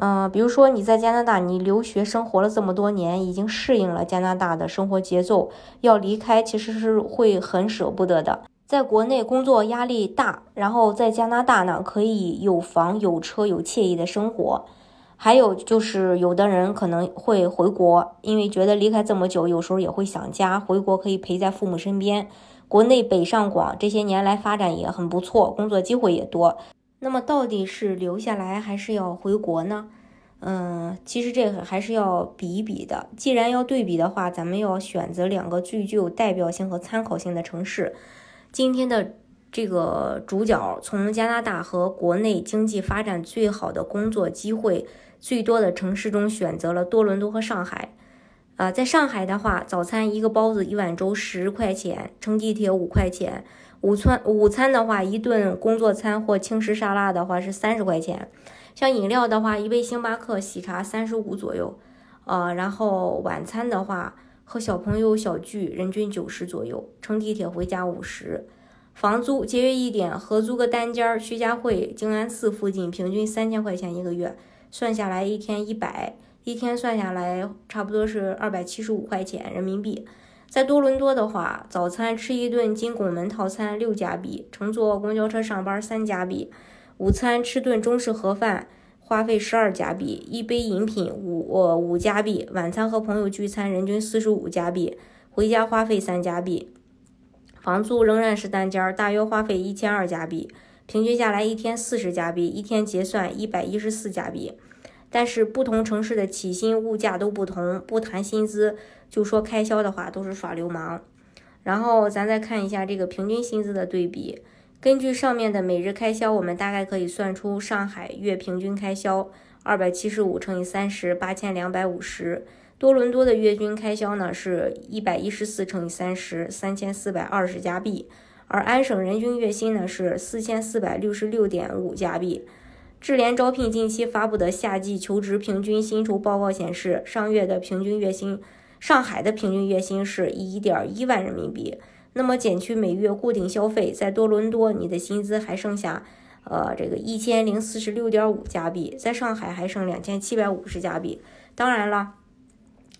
嗯，比如说你在加拿大，你留学生活了这么多年，已经适应了加拿大的生活节奏，要离开其实是会很舍不得的。在国内工作压力大，然后在加拿大呢，可以有房有车有惬意的生活。还有就是有的人可能会回国，因为觉得离开这么久，有时候也会想家，回国可以陪在父母身边。国内北上广这些年来发展也很不错，工作机会也多。那么到底是留下来还是要回国呢？嗯，其实这个还是要比一比的。既然要对比的话，咱们要选择两个最具有代表性和参考性的城市。今天的这个主角从加拿大和国内经济发展最好的工作机会最多的城市中选择了多伦多和上海。啊，在上海的话，早餐一个包子一碗粥十块钱，乘地铁五块钱。午餐午餐的话，一顿工作餐或轻食沙拉的话是三十块钱。像饮料的话，一杯星巴克喜茶三十五左右。呃，然后晚餐的话，和小朋友小聚，人均九十左右，乘地铁回家五十。房租节约一点，合租个单间儿，徐家汇、静安寺附近，平均三千块钱一个月，算下来一天一百，一天算下来差不多是二百七十五块钱人民币。在多伦多的话，早餐吃一顿金拱门套餐六加币，乘坐公交车上班三加币；午餐吃顿中式盒饭，花费十二加币；一杯饮品五呃五加币；晚餐和朋友聚餐，人均四十五加币；回家花费三加币。房租仍然是单间，大约花费一千二加币，平均下来一天四十加币，一天结算一百一十四加币。但是不同城市的起薪物价都不同，不谈薪资就说开销的话都是耍流氓。然后咱再看一下这个平均薪资的对比，根据上面的每日开销，我们大概可以算出上海月平均开销二百七十五乘以三十八千两百五十，多伦多的月均开销呢是一百一十四乘以三十三千四百二十加币，而安省人均月薪呢是四千四百六十六点五加币。智联招聘近期发布的夏季求职平均薪酬报告显示，上月的平均月薪，上海的平均月薪是一点一万人民币。那么减去每月固定消费，在多伦多你的薪资还剩下，呃，这个一千零四十六点五加币，在上海还剩两千七百五十加币。当然了，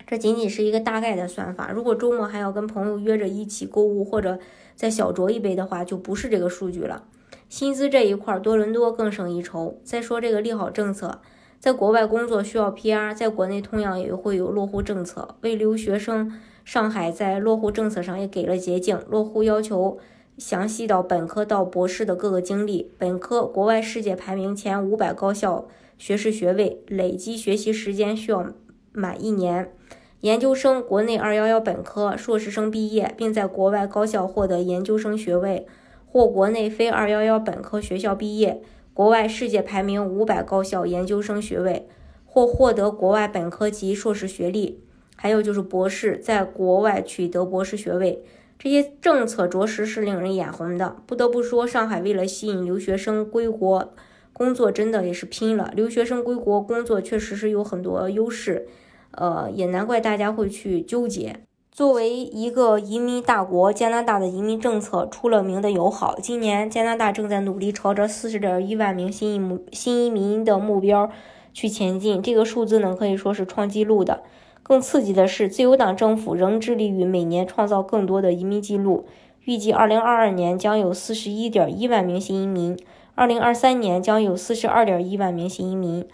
这仅仅是一个大概的算法。如果周末还要跟朋友约着一起购物或者再小酌一杯的话，就不是这个数据了。薪资这一块，多伦多更胜一筹。再说这个利好政策，在国外工作需要 PR，在国内同样也会有落户政策。为留学生，上海在落户政策上也给了捷径。落户要求详细到本科到博士的各个经历。本科国外世界排名前五百高校学士学位，累计学习时间需要满一年。研究生国内二幺幺本科、硕士生毕业，并在国外高校获得研究生学位。或国内非二幺幺本科学校毕业，国外世界排名五百高校研究生学位，或获得国外本科及硕士学历，还有就是博士，在国外取得博士学位，这些政策着实是令人眼红的。不得不说，上海为了吸引留学生归国工作，真的也是拼了。留学生归国工作确实是有很多优势，呃，也难怪大家会去纠结。作为一个移民大国，加拿大的移民政策出了名的友好。今年，加拿大正在努力朝着四十点一万名新移民新移民的目标去前进。这个数字呢，可以说是创纪录的。更刺激的是，自由党政府仍致力于每年创造更多的移民记录。预计二零二二年将有四十一点一万名新移民，二零二三年将有四十二点一万名新移民。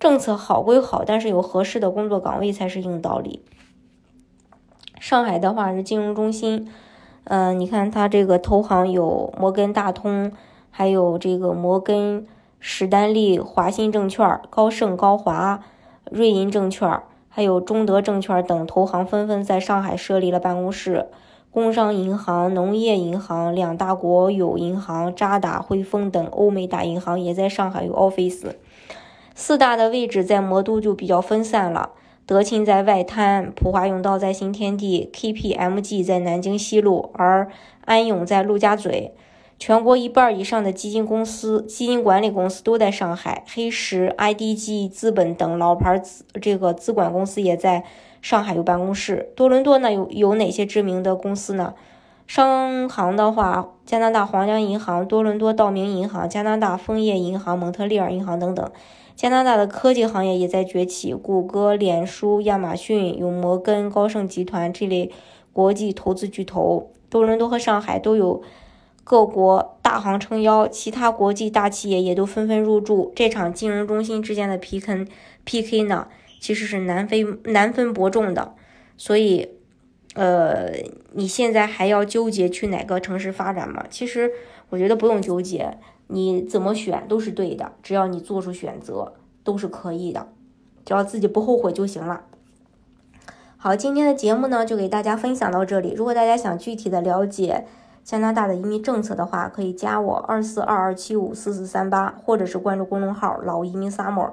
政策好归好，但是有合适的工作岗位才是硬道理。上海的话是金融中心，嗯，你看它这个投行有摩根大通，还有这个摩根史丹利、华信证券、高盛、高华、瑞银证券，还有中德证券等投行纷纷在上海设立了办公室。工商银行、农业银行、两大国有银行、渣打、汇丰等欧美大银行也在上海有 office。四大的位置在魔都就比较分散了。德勤在外滩，普华永道在新天地，KPMG 在南京西路，而安永在陆家嘴。全国一半以上的基金公司、基金管理公司都在上海，黑石、IDG 资本等老牌资这个资管公司也在上海有办公室。多伦多呢有有哪些知名的公司呢？商行的话，加拿大皇家银行、多伦多道明银行、加拿大枫叶银行、蒙特利尔银行等等。加拿大的科技行业也在崛起，谷歌、脸书、亚马逊、有摩根、高盛集团这类国际投资巨头。多伦多和上海都有。各国大行撑腰，其他国际大企业也都纷纷入驻。这场金融中心之间的 PK PK 呢，其实是难分难分伯仲的。所以，呃，你现在还要纠结去哪个城市发展吗？其实我觉得不用纠结，你怎么选都是对的，只要你做出选择都是可以的，只要自己不后悔就行了。好，今天的节目呢就给大家分享到这里。如果大家想具体的了解，加拿大的移民政策的话，可以加我二四二二七五四四三八，或者是关注公众号“老移民 summer”，